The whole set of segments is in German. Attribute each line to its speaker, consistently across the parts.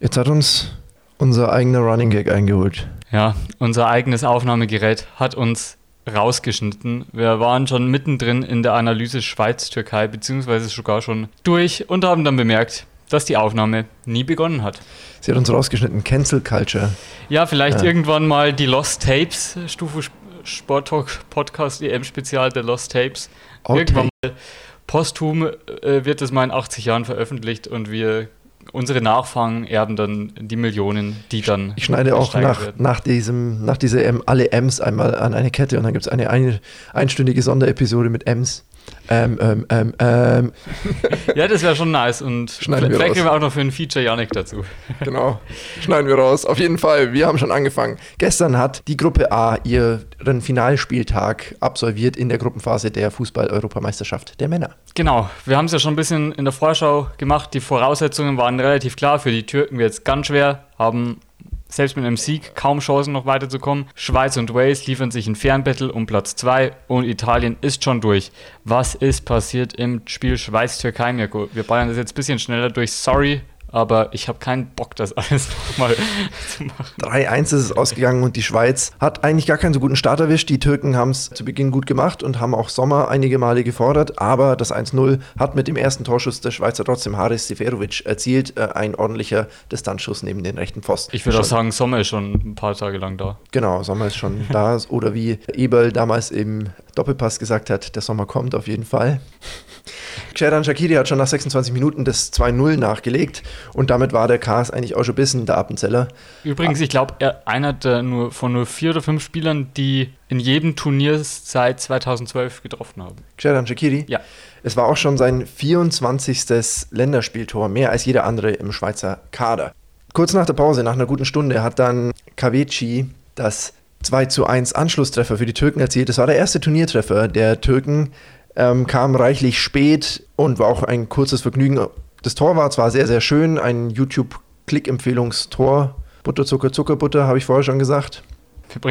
Speaker 1: Jetzt hat uns unser eigener Running Gag eingeholt.
Speaker 2: Ja, unser eigenes Aufnahmegerät hat uns rausgeschnitten. Wir waren schon mittendrin in der Analyse Schweiz-Türkei, beziehungsweise sogar schon durch und haben dann bemerkt, dass die Aufnahme nie begonnen hat.
Speaker 1: Sie hat uns rausgeschnitten. Cancel Culture.
Speaker 2: Ja, vielleicht ja. irgendwann mal die Lost Tapes, Stufe Sport Talk Podcast EM Spezial der Lost Tapes. Okay. Irgendwann mal posthum äh, wird es mal in 80 Jahren veröffentlicht und wir unsere Nachfahren erben dann die Millionen, die dann.
Speaker 1: Ich schneide auch nach, nach, diesem, nach dieser M alle M's einmal an eine Kette und dann gibt es eine, eine einstündige Sonderepisode mit M's. Ähm, ähm, ähm, ähm.
Speaker 2: ja, das wäre schon nice. Und
Speaker 1: Schneiden
Speaker 2: vielleicht kriegen wir auch noch für ein Feature Yannick dazu.
Speaker 1: genau. Schneiden wir raus. Auf jeden Fall. Wir haben schon angefangen. Gestern hat die Gruppe A ihren Finalspieltag absolviert in der Gruppenphase der Fußball-Europameisterschaft der Männer.
Speaker 2: Genau. Wir haben es ja schon ein bisschen in der Vorschau gemacht. Die Voraussetzungen waren relativ klar. Für die Türken wird es ganz schwer. Haben selbst mit einem Sieg kaum Chancen noch weiterzukommen. Schweiz und Wales liefern sich ein Fernbattle um Platz 2 und Italien ist schon durch. Was ist passiert im Spiel Schweiz-Türkei, Mirko? Wir ballern das jetzt ein bisschen schneller durch. Sorry, aber ich habe keinen Bock, das alles nochmal
Speaker 1: zu machen. 3-1 ist es ausgegangen und die Schweiz hat eigentlich gar keinen so guten Start erwischt. Die Türken haben es zu Beginn gut gemacht und haben auch Sommer einige Male gefordert, aber das 1-0 hat mit dem ersten Torschuss der Schweizer trotzdem Haris Seferovic erzielt. Äh, ein ordentlicher Distanzschuss neben den rechten Pfosten.
Speaker 2: Ich würde auch sagen, Sommer ist schon ein paar Tage lang da.
Speaker 1: Genau, Sommer ist schon da. Oder wie Eberl damals im Doppelpass gesagt hat, der Sommer kommt auf jeden Fall. Xherdan Shakiri hat schon nach 26 Minuten das 2-0 nachgelegt und damit war der Kars eigentlich auch schon ein bisschen der Appenzeller.
Speaker 2: Übrigens, ich glaube, er einer der nur von nur vier oder fünf Spielern, die in jedem Turnier seit 2012 getroffen haben.
Speaker 1: Xherdan Shakiri?
Speaker 2: Ja.
Speaker 1: Es war auch schon sein 24. Länderspieltor, mehr als jeder andere im Schweizer Kader. Kurz nach der Pause, nach einer guten Stunde, hat dann Kaveci das 2 zu 1 Anschlusstreffer für die Türken erzielt. Das war der erste Turniertreffer der Türken ähm, kam reichlich spät und war auch ein kurzes Vergnügen. Das Tor war zwar sehr, sehr schön, ein YouTube-Klick-Empfehlungstor. Butter, Zucker, Zuckerbutter, habe ich vorher schon gesagt.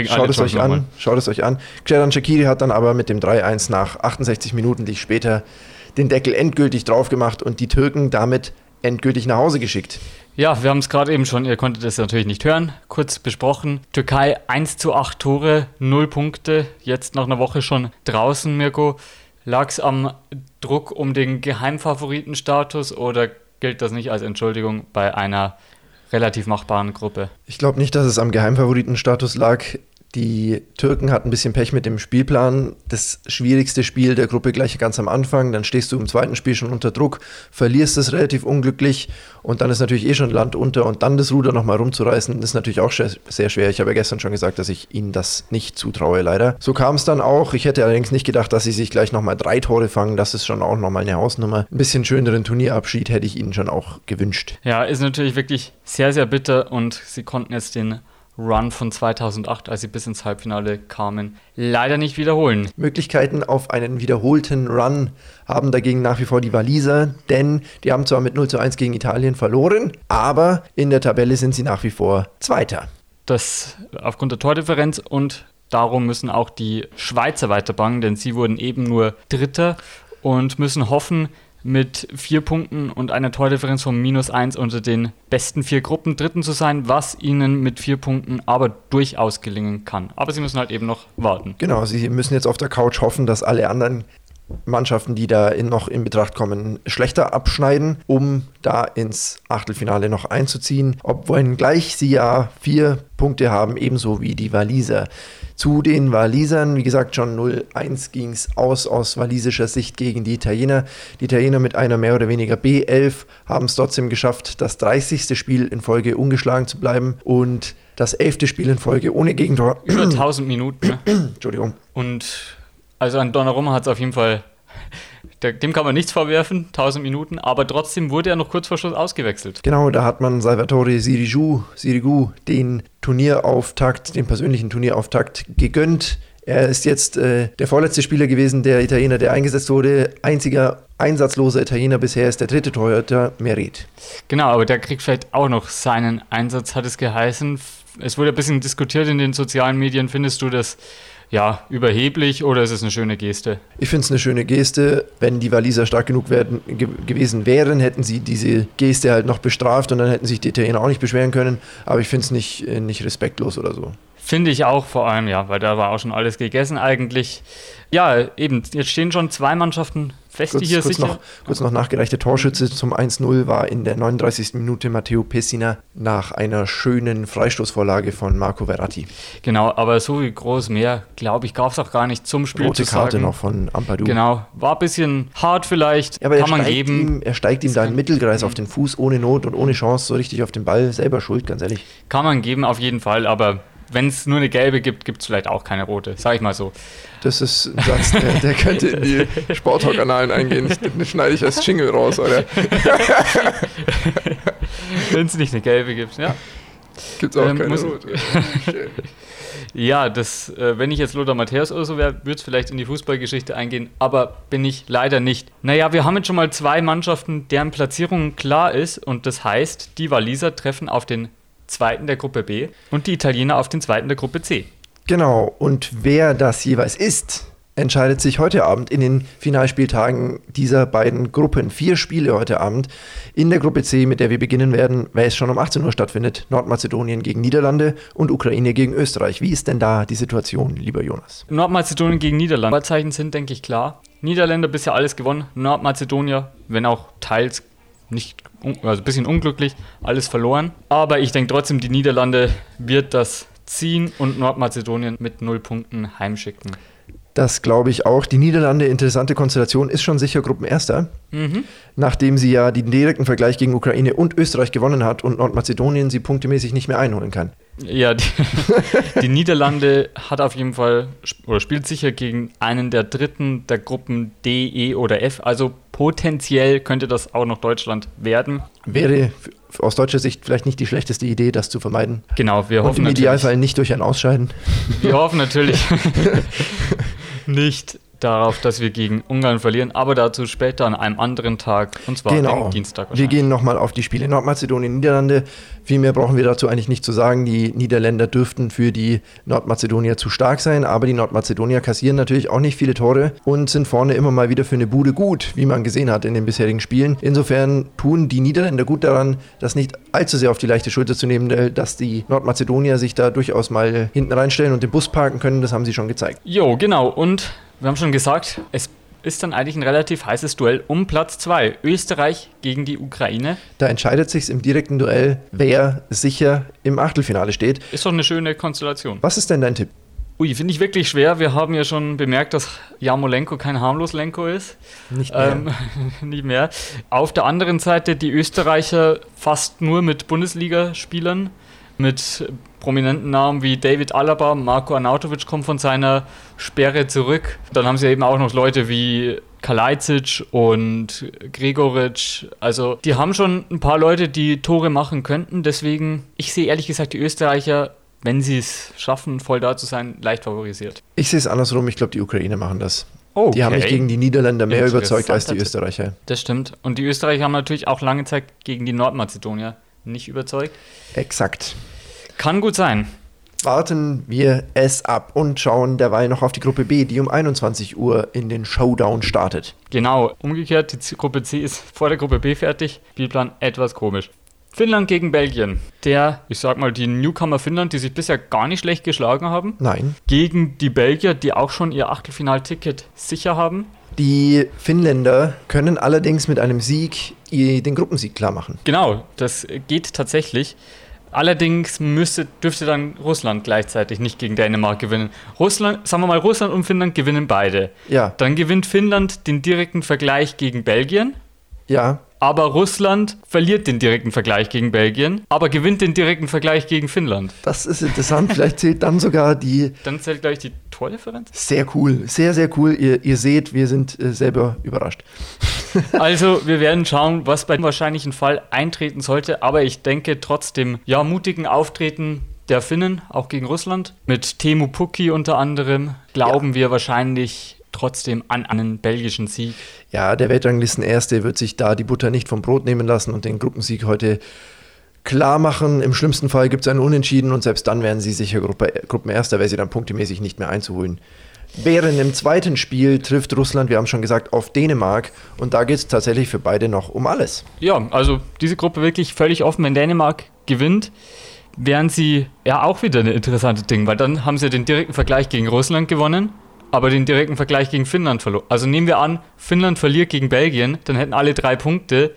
Speaker 1: Schaut es euch an. Schaut es euch an. Xherdan Shakiri hat dann aber mit dem 3-1 nach 68 Minuten die später den Deckel endgültig drauf gemacht und die Türken damit endgültig nach Hause geschickt.
Speaker 2: Ja, wir haben es gerade eben schon, ihr konntet es natürlich nicht hören, kurz besprochen. Türkei 1 zu 8 Tore, 0 Punkte, jetzt nach einer Woche schon draußen, Mirko. Lag es am Druck um den Geheimfavoritenstatus oder gilt das nicht als Entschuldigung bei einer relativ machbaren Gruppe?
Speaker 1: Ich glaube nicht, dass es am Geheimfavoritenstatus lag. Die Türken hatten ein bisschen Pech mit dem Spielplan. Das schwierigste Spiel der Gruppe gleich ganz am Anfang. Dann stehst du im zweiten Spiel schon unter Druck, verlierst es relativ unglücklich und dann ist natürlich eh schon Land unter und dann das Ruder nochmal rumzureißen, ist natürlich auch sehr schwer. Ich habe ja gestern schon gesagt, dass ich ihnen das nicht zutraue, leider. So kam es dann auch. Ich hätte allerdings nicht gedacht, dass sie sich gleich nochmal drei Tore fangen. Das ist schon auch nochmal eine Hausnummer. Ein bisschen schöneren Turnierabschied hätte ich ihnen schon auch gewünscht.
Speaker 2: Ja, ist natürlich wirklich sehr, sehr bitter und sie konnten jetzt den Run von 2008, als sie bis ins Halbfinale kamen, leider nicht wiederholen.
Speaker 1: Möglichkeiten auf einen wiederholten Run haben dagegen nach wie vor die Waliser, denn die haben zwar mit 0 zu 1 gegen Italien verloren, aber in der Tabelle sind sie nach wie vor Zweiter.
Speaker 2: Das aufgrund der Tordifferenz und darum müssen auch die Schweizer weiterbangen, denn sie wurden eben nur Dritter und müssen hoffen, mit vier Punkten und einer Tordifferenz von minus eins unter den besten vier Gruppen Dritten zu sein, was ihnen mit vier Punkten aber durchaus gelingen kann. Aber sie müssen halt eben noch warten.
Speaker 1: Genau, sie müssen jetzt auf der Couch hoffen, dass alle anderen Mannschaften, die da in, noch in Betracht kommen, schlechter abschneiden, um da ins Achtelfinale noch einzuziehen. Obwohl gleich sie ja vier Punkte haben, ebenso wie die Waliser. Zu den Walisern, wie gesagt, schon 0-1 ging es aus aus walisischer Sicht gegen die Italiener. Die Italiener mit einer mehr oder weniger B11 haben es trotzdem geschafft, das 30. Spiel in Folge ungeschlagen zu bleiben und das 11. Spiel in Folge ohne Gegentor.
Speaker 2: Über 1000 Minuten. Ne?
Speaker 1: Entschuldigung.
Speaker 2: Und also an Donnarumma hat es auf jeden Fall dem kann man nichts vorwerfen, 1000 Minuten, aber trotzdem wurde er noch kurz vor Schluss ausgewechselt.
Speaker 1: Genau, da hat man Salvatore Sirigu, Sirigu den Turnierauftakt, den persönlichen Turnierauftakt gegönnt. Er ist jetzt äh, der vorletzte Spieler gewesen, der Italiener, der eingesetzt wurde. Einziger einsatzloser Italiener bisher ist der dritte Torhüter, Merit.
Speaker 2: Genau, aber der kriegt vielleicht auch noch seinen Einsatz, hat es geheißen. Es wurde ein bisschen diskutiert in den sozialen Medien. Findest du, dass ja, überheblich oder ist es eine schöne Geste?
Speaker 1: Ich finde es eine schöne Geste. Wenn die Waliser stark genug werden, ge gewesen wären, hätten sie diese Geste halt noch bestraft und dann hätten sich die Italiener auch nicht beschweren können. Aber ich finde es nicht, äh, nicht respektlos oder so.
Speaker 2: Finde ich auch vor allem, ja, weil da war auch schon alles gegessen eigentlich. Ja, eben, jetzt stehen schon zwei Mannschaften fest,
Speaker 1: kurz,
Speaker 2: die hier
Speaker 1: kurz
Speaker 2: sicher.
Speaker 1: Noch, kurz noch nachgereichte Torschütze zum 1-0 war in der 39. Minute Matteo Pessina nach einer schönen Freistoßvorlage von Marco Verratti.
Speaker 2: Genau, aber so wie groß mehr, glaube ich, gab es auch gar nicht zum Spiel
Speaker 1: Rote
Speaker 2: zu
Speaker 1: Karte
Speaker 2: sagen.
Speaker 1: noch von Ampadu.
Speaker 2: Genau, war ein bisschen hart vielleicht,
Speaker 1: Ja, aber
Speaker 2: kann man geben.
Speaker 1: ihm, er steigt ihm da im Mittelkreis auf den Fuß ohne Not und ohne Chance so richtig auf den Ball. Selber schuld, ganz ehrlich.
Speaker 2: Kann man geben, auf jeden Fall, aber wenn es nur eine gelbe gibt, gibt es vielleicht auch keine rote, sag ich mal so.
Speaker 1: Das ist ein Satz, der, der könnte in die Sporttalk-Annalen eingehen. Den schneide ich als Jingle raus, oder?
Speaker 2: wenn es nicht eine gelbe gibt, ja.
Speaker 1: Gibt es auch
Speaker 2: Ähm,
Speaker 1: keine
Speaker 2: muss-
Speaker 1: Rote.
Speaker 2: Ja, das, äh, wenn ich jetzt Lothar Matthäus oder so wäre, würde es vielleicht in die Fußballgeschichte eingehen, aber bin ich leider nicht. Naja, wir haben jetzt schon mal zwei Mannschaften, deren Platzierung klar ist und das heißt, die Waliser treffen auf den zweiten der Gruppe B und die Italiener auf den zweiten der Gruppe C.
Speaker 1: Genau, und wer das jeweils ist, entscheidet sich heute Abend in den Finalspieltagen dieser beiden Gruppen. Vier Spiele heute Abend in der Gruppe C, mit der wir beginnen werden, weil es schon um 18 Uhr stattfindet. Nordmazedonien gegen Niederlande und Ukraine gegen Österreich. Wie ist denn da die Situation, lieber Jonas?
Speaker 2: Nordmazedonien gegen Niederlande. Zeichen sind, denke ich, klar. Niederländer bisher alles gewonnen. Nordmazedonier, wenn auch teils nicht, also ein bisschen unglücklich, alles verloren. Aber ich denke trotzdem, die Niederlande wird das ziehen und Nordmazedonien mit null Punkten heimschicken.
Speaker 1: Das glaube ich auch. Die Niederlande, interessante Konstellation, ist schon sicher Gruppenerster,
Speaker 2: Mhm.
Speaker 1: nachdem sie ja den direkten Vergleich gegen Ukraine und Österreich gewonnen hat und Nordmazedonien sie punktemäßig nicht mehr einholen kann.
Speaker 2: Ja, die, die Niederlande hat auf jeden Fall oder spielt sicher gegen einen der dritten der Gruppen D, E oder F. Also potenziell könnte das auch noch Deutschland werden.
Speaker 1: Wäre aus deutscher Sicht vielleicht nicht die schlechteste Idee, das zu vermeiden.
Speaker 2: Genau, wir
Speaker 1: Und
Speaker 2: hoffen
Speaker 1: im
Speaker 2: natürlich.
Speaker 1: Idealfall nicht durch ein Ausscheiden.
Speaker 2: Wir hoffen natürlich nicht darauf, dass wir gegen Ungarn verlieren, aber dazu später an einem anderen Tag, und zwar
Speaker 1: Genau.
Speaker 2: am Dienstag.
Speaker 1: Wir gehen nochmal auf die Spiele Nordmazedonien, Niederlande. Viel mehr brauchen wir dazu eigentlich nicht zu sagen. Die Niederländer dürften für die Nordmazedonier zu stark sein, aber die Nordmazedonier kassieren natürlich auch nicht viele Tore und sind vorne immer mal wieder für eine Bude gut, wie man gesehen hat in den bisherigen Spielen. Insofern tun die Niederländer gut daran, das nicht allzu sehr auf die leichte Schulter zu nehmen, äh, dass die Nordmazedonier sich da durchaus mal hinten reinstellen und den Bus parken können. Das haben sie schon gezeigt.
Speaker 2: Jo, genau. Und wir haben schon gesagt, es ist dann eigentlich ein relativ heißes Duell um Platz 2. Österreich gegen die Ukraine.
Speaker 1: Da entscheidet sich im direkten Duell, wer sicher im Achtelfinale steht.
Speaker 2: Ist doch eine schöne Konstellation.
Speaker 1: Was ist denn dein Tipp?
Speaker 2: Ui, finde ich wirklich schwer. Wir haben ja schon bemerkt, dass Jamolenko kein Harmloslenko ist.
Speaker 1: Nicht mehr.
Speaker 2: Ähm, nicht mehr. Auf der anderen Seite die Österreicher fast nur mit Bundesligaspielern, mit prominenten Namen wie David Alaba, Marco Arnautovic kommt von seiner Sperre zurück. Dann haben sie eben auch noch Leute wie Kalajdzic und Gregoritsch. Also die haben schon ein paar Leute, die Tore machen könnten. Deswegen, ich sehe ehrlich gesagt die Österreicher, wenn sie es schaffen, voll da zu sein, leicht favorisiert.
Speaker 1: Ich sehe es andersrum. Ich glaube, die Ukraine machen das.
Speaker 2: Oh,
Speaker 1: Die haben mich gegen die Niederländer mehr überzeugt als die Österreicher.
Speaker 2: Das stimmt. Und die Österreicher haben natürlich auch lange Zeit gegen die Nordmazedonier nicht überzeugt.
Speaker 1: Exakt.
Speaker 2: Kann gut sein.
Speaker 1: Warten wir es ab und schauen derweil noch auf die Gruppe B, die um 21 Uhr in den Showdown startet.
Speaker 2: Genau. Umgekehrt, die Gruppe C ist vor der Gruppe B fertig. Spielplan etwas komisch. Finnland gegen Belgien. Der, ich sag mal, die Newcomer Finnland, die sich bisher gar nicht schlecht geschlagen haben.
Speaker 1: Nein.
Speaker 2: Gegen die Belgier, die auch schon ihr Achtelfinalticket sicher haben.
Speaker 1: Die Finnländer können allerdings mit einem Sieg den Gruppensieg klar machen.
Speaker 2: Genau, das geht tatsächlich. Allerdings müsste, dürfte dann Russland gleichzeitig nicht gegen Dänemark gewinnen. Russland, sagen wir mal, Russland und Finnland gewinnen beide.
Speaker 1: Ja,
Speaker 2: Dann gewinnt Finnland den direkten Vergleich gegen Belgien,
Speaker 1: ja.
Speaker 2: aber Russland verliert den direkten Vergleich gegen Belgien, aber gewinnt den direkten Vergleich gegen Finnland.
Speaker 1: Das ist interessant. Vielleicht zählt dann sogar die.
Speaker 2: Dann zählt gleich die Tordifferenz.
Speaker 1: Sehr cool. Sehr, sehr cool. Ihr, ihr seht, wir sind äh, selber überrascht.
Speaker 2: Also, wir werden schauen, was bei dem wahrscheinlichen Fall eintreten sollte, aber ich denke trotzdem, ja, mutigen Auftreten der Finnen, auch gegen Russland, mit Temu Pukki unter anderem, glauben wir wahrscheinlich trotzdem an einen belgischen Sieg.
Speaker 1: Ja, der Weltranglisten-Erste wird sich da die Butter nicht vom Brot nehmen lassen und den Gruppensieg heute klar machen. Im schlimmsten Fall gibt es einen Unentschieden und selbst dann wären sie sicher Gruppe, Gruppenerster, wäre sie dann punktemäßig nicht mehr einzuholen. Während im zweiten Spiel trifft Russland, wir haben schon gesagt, auf Dänemark und da geht es tatsächlich für beide noch um alles.
Speaker 2: Ja, also diese Gruppe wirklich völlig offen. Wenn Dänemark gewinnt, wären sie ja auch wieder ein interessantes Ding, weil dann haben sie den direkten Vergleich gegen Russland gewonnen, aber den direkten Vergleich gegen Finnland verloren. Also nehmen wir an, Finnland verliert gegen Belgien, dann hätten alle drei Punkte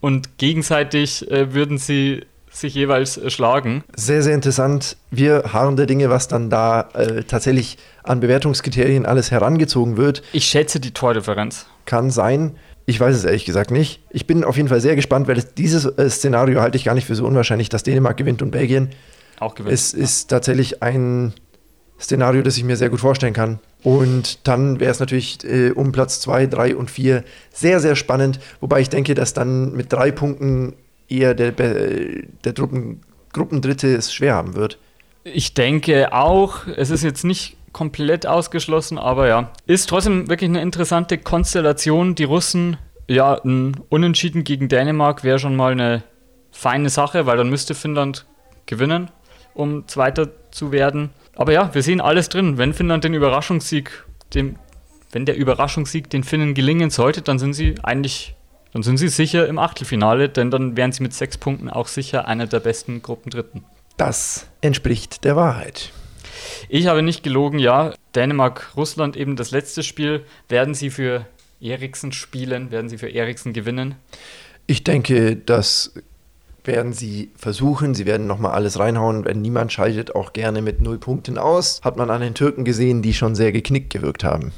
Speaker 2: und gegenseitig äh, würden sie sich jeweils äh, schlagen.
Speaker 1: Sehr, sehr interessant. Wir harren der Dinge, was dann da äh, tatsächlich an Bewertungskriterien alles herangezogen wird.
Speaker 2: Ich schätze die Tordifferenz.
Speaker 1: Kann sein. Ich weiß es ehrlich gesagt nicht. Ich bin auf jeden Fall sehr gespannt, weil dieses äh, Szenario halte ich gar nicht für so unwahrscheinlich, dass Dänemark gewinnt und Belgien.
Speaker 2: Auch gewinnt.
Speaker 1: Es ist tatsächlich ein Szenario, das ich mir sehr gut vorstellen kann. Und dann wäre es natürlich äh, um Platz 2, 3 und 4 sehr, sehr spannend. Wobei ich denke, dass dann mit drei Punkten eher der, der Gruppen, Gruppendritte es schwer haben wird.
Speaker 2: Ich denke auch, es ist jetzt nicht komplett ausgeschlossen, aber ja, ist trotzdem wirklich eine interessante Konstellation. Die Russen, ja, ein Unentschieden gegen Dänemark wäre schon mal eine feine Sache, weil dann müsste Finnland gewinnen, um Zweiter zu werden. Aber ja, wir sehen alles drin. Wenn Finnland den Überraschungssieg, dem, wenn der Überraschungssieg den Finnen gelingen sollte, dann sind sie eigentlich dann sind sie sicher im Achtelfinale, denn dann wären sie mit sechs Punkten auch sicher einer der besten Gruppendritten.
Speaker 1: Das entspricht der Wahrheit.
Speaker 2: Ich habe nicht gelogen, ja. Dänemark-Russland eben das letzte Spiel. Werden sie für Eriksen spielen? Werden sie für Eriksen gewinnen?
Speaker 1: Ich denke, das werden sie versuchen. Sie werden nochmal alles reinhauen. Wenn niemand scheidet auch gerne mit null Punkten aus. Hat man an den Türken gesehen, die schon sehr geknickt gewirkt haben.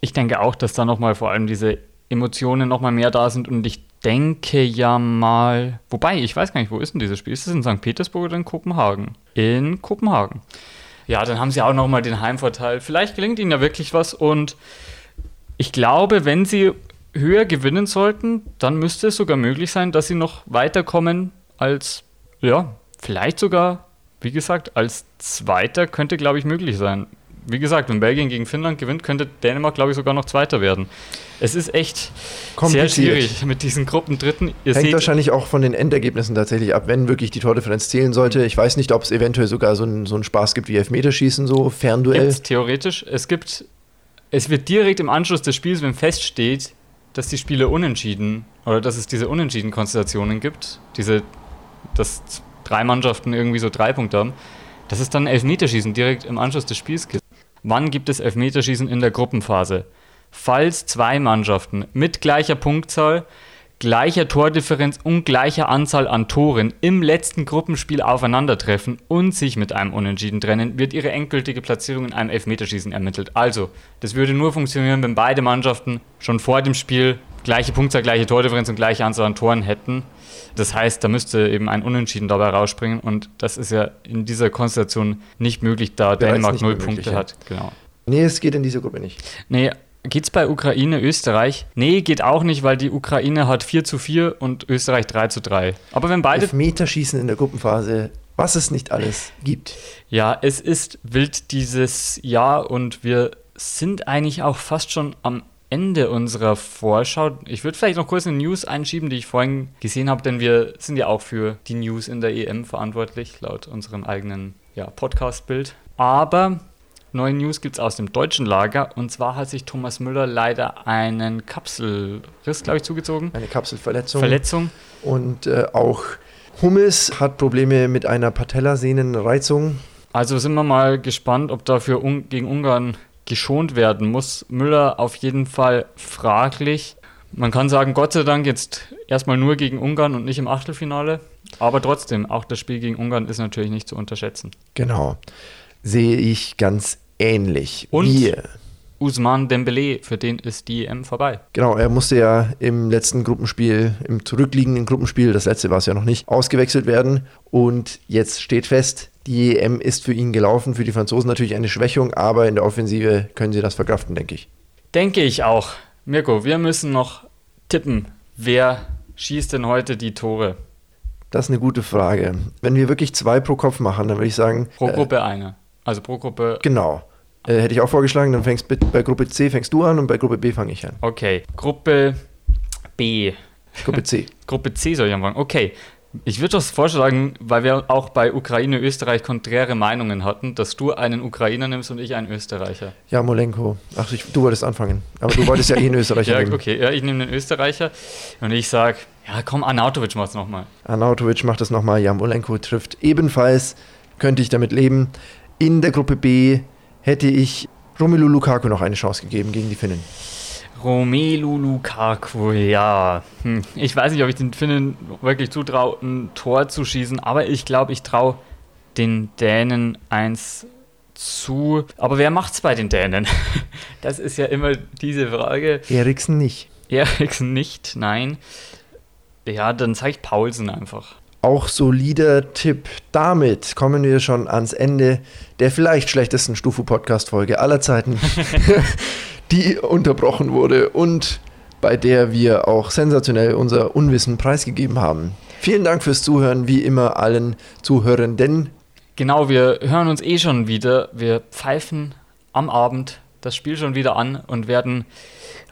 Speaker 2: Ich denke auch, dass da nochmal vor allem diese Emotionen nochmal mehr da sind und ich denke ja mal, wobei, ich weiß gar nicht, wo ist denn dieses Spiel? Ist es in St. Petersburg oder in Kopenhagen? In Kopenhagen. Ja, dann haben sie auch nochmal den Heimvorteil. Vielleicht gelingt ihnen ja wirklich was und ich glaube, wenn sie höher gewinnen sollten, dann müsste es sogar möglich sein, dass sie noch weiterkommen als, ja, vielleicht sogar, wie gesagt, als Zweiter könnte, glaube ich, möglich sein wie gesagt, wenn Belgien gegen Finnland gewinnt, könnte Dänemark, glaube ich, sogar noch Zweiter werden. Es ist echt sehr schwierig mit diesen Gruppen Dritten.
Speaker 1: Ihr Hängt wahrscheinlich auch von den Endergebnissen tatsächlich ab, wenn wirklich die Tordifferenz zählen sollte. Ich weiß nicht, ob es eventuell sogar so einen so Spaß gibt wie Elfmeterschießen, so Fernduell. Gibt's
Speaker 2: theoretisch. Es gibt, es wird direkt im Anschluss des Spiels, wenn feststeht, dass die Spiele unentschieden oder dass es diese unentschieden Konstellationen gibt, diese, dass drei Mannschaften irgendwie so drei Punkte haben, dass es dann Elfmeterschießen direkt im Anschluss des Spiels gibt. Wann gibt es Elfmeterschießen in der Gruppenphase? Falls zwei Mannschaften mit gleicher Punktzahl, gleicher Tordifferenz und gleicher Anzahl an Toren im letzten Gruppenspiel aufeinandertreffen und sich mit einem Unentschieden trennen, wird ihre endgültige Platzierung in einem Elfmeterschießen ermittelt. Also, das würde nur funktionieren, wenn beide Mannschaften schon vor dem Spiel gleiche Punktzahl, gleiche Tordifferenz und gleiche Anzahl an Toren hätten. Das heißt, da müsste eben ein Unentschieden dabei rausspringen und das ist ja in dieser Konstellation nicht möglich, da Dänemark null Punkte ja. hat. Genau.
Speaker 1: Nee, es geht in dieser Gruppe nicht.
Speaker 2: Nee, Geht es bei Ukraine, Österreich? Nee, geht auch nicht, weil die Ukraine hat 4 zu 4 und Österreich 3 zu 3. Aber wenn beide.
Speaker 1: Meterschießen in der Gruppenphase, was es nicht alles gibt.
Speaker 2: Ja, es ist wild dieses Jahr und wir sind eigentlich auch fast schon am Ende unserer Vorschau. Ich würde vielleicht noch kurz eine News einschieben, die ich vorhin gesehen habe, denn wir sind ja auch für die News in der EM verantwortlich, laut unserem eigenen ja, Podcast-Bild. Aber neue News gibt es aus dem deutschen Lager und zwar hat sich Thomas Müller leider einen Kapselriss, glaube ich, zugezogen.
Speaker 1: Eine Kapselverletzung.
Speaker 2: Verletzung.
Speaker 1: Und äh, auch Hummels hat Probleme mit einer Patellasehnenreizung.
Speaker 2: Also sind wir mal gespannt, ob dafür un gegen Ungarn geschont werden muss. Müller auf jeden Fall fraglich. Man kann sagen, Gott sei Dank jetzt erstmal nur gegen Ungarn und nicht im Achtelfinale. Aber trotzdem, auch das Spiel gegen Ungarn ist natürlich nicht zu unterschätzen.
Speaker 1: Genau. Sehe ich ganz ähnlich.
Speaker 2: Und Wir. Usman Dembele, für den ist die EM vorbei.
Speaker 1: Genau, er musste ja im letzten Gruppenspiel, im zurückliegenden Gruppenspiel, das letzte war es ja noch nicht, ausgewechselt werden. Und jetzt steht fest, die EM ist für ihn gelaufen, für die Franzosen natürlich eine Schwächung, aber in der Offensive können sie das verkraften, denke ich.
Speaker 2: Denke ich auch. Mirko, wir müssen noch tippen. Wer schießt denn heute die Tore?
Speaker 1: Das ist eine gute Frage. Wenn wir wirklich zwei pro Kopf machen, dann würde ich sagen.
Speaker 2: Pro äh, Gruppe äh, eine. Also pro Gruppe.
Speaker 1: Genau. Äh, hätte ich auch vorgeschlagen, dann fängst bei Gruppe C fängst du an und bei Gruppe B fange ich an.
Speaker 2: Okay. Gruppe B.
Speaker 1: Gruppe C.
Speaker 2: Gruppe C soll ich anfangen. Okay. Ich würde das vorschlagen, weil wir auch bei Ukraine, Österreich konträre Meinungen hatten, dass du einen Ukrainer nimmst und ich einen Österreicher.
Speaker 1: Ja, Molenko. Ach, ich, du wolltest anfangen. Aber du wolltest ja eh einen Österreicher
Speaker 2: ja,
Speaker 1: nehmen.
Speaker 2: okay. Ja, ich nehme den Österreicher und ich sage, ja komm, Arnautovic macht's nochmal.
Speaker 1: Arnautovic macht es nochmal. Ja, Molenko trifft ebenfalls. Könnte ich damit leben. In der Gruppe B hätte ich Romelu Lukaku noch eine Chance gegeben gegen die Finnen.
Speaker 2: Romelu Lukaku, ja. Hm. Ich weiß nicht, ob ich den Finnen wirklich zutraue, ein Tor zu schießen, aber ich glaube, ich traue den Dänen eins zu. Aber wer macht's bei den Dänen? Das ist ja immer diese Frage.
Speaker 1: Eriksen nicht.
Speaker 2: Eriksen nicht, nein. Ja, dann zeigt Paulsen einfach.
Speaker 1: Auch solider Tipp. Damit kommen wir schon ans Ende der vielleicht schlechtesten Stufu-Podcast-Folge aller Zeiten. die unterbrochen wurde und bei der wir auch sensationell unser Unwissen preisgegeben haben. Vielen Dank fürs Zuhören, wie immer allen Zuhörenden.
Speaker 2: Genau, wir hören uns eh schon wieder. Wir pfeifen am Abend das Spiel schon wieder an und werden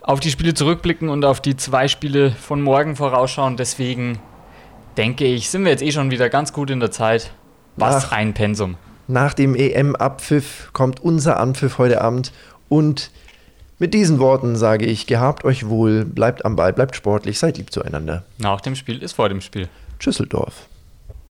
Speaker 2: auf die Spiele zurückblicken und auf die zwei Spiele von morgen vorausschauen. Deswegen denke ich, sind wir jetzt eh schon wieder ganz gut in der Zeit. Was nach, ein Pensum.
Speaker 1: Nach dem EM-Abpfiff kommt unser Anpfiff heute Abend und mit diesen Worten sage ich, gehabt euch wohl, bleibt am Ball, bleibt sportlich, seid lieb zueinander.
Speaker 2: Nach dem Spiel ist vor dem Spiel.
Speaker 1: Tschüsseldorf.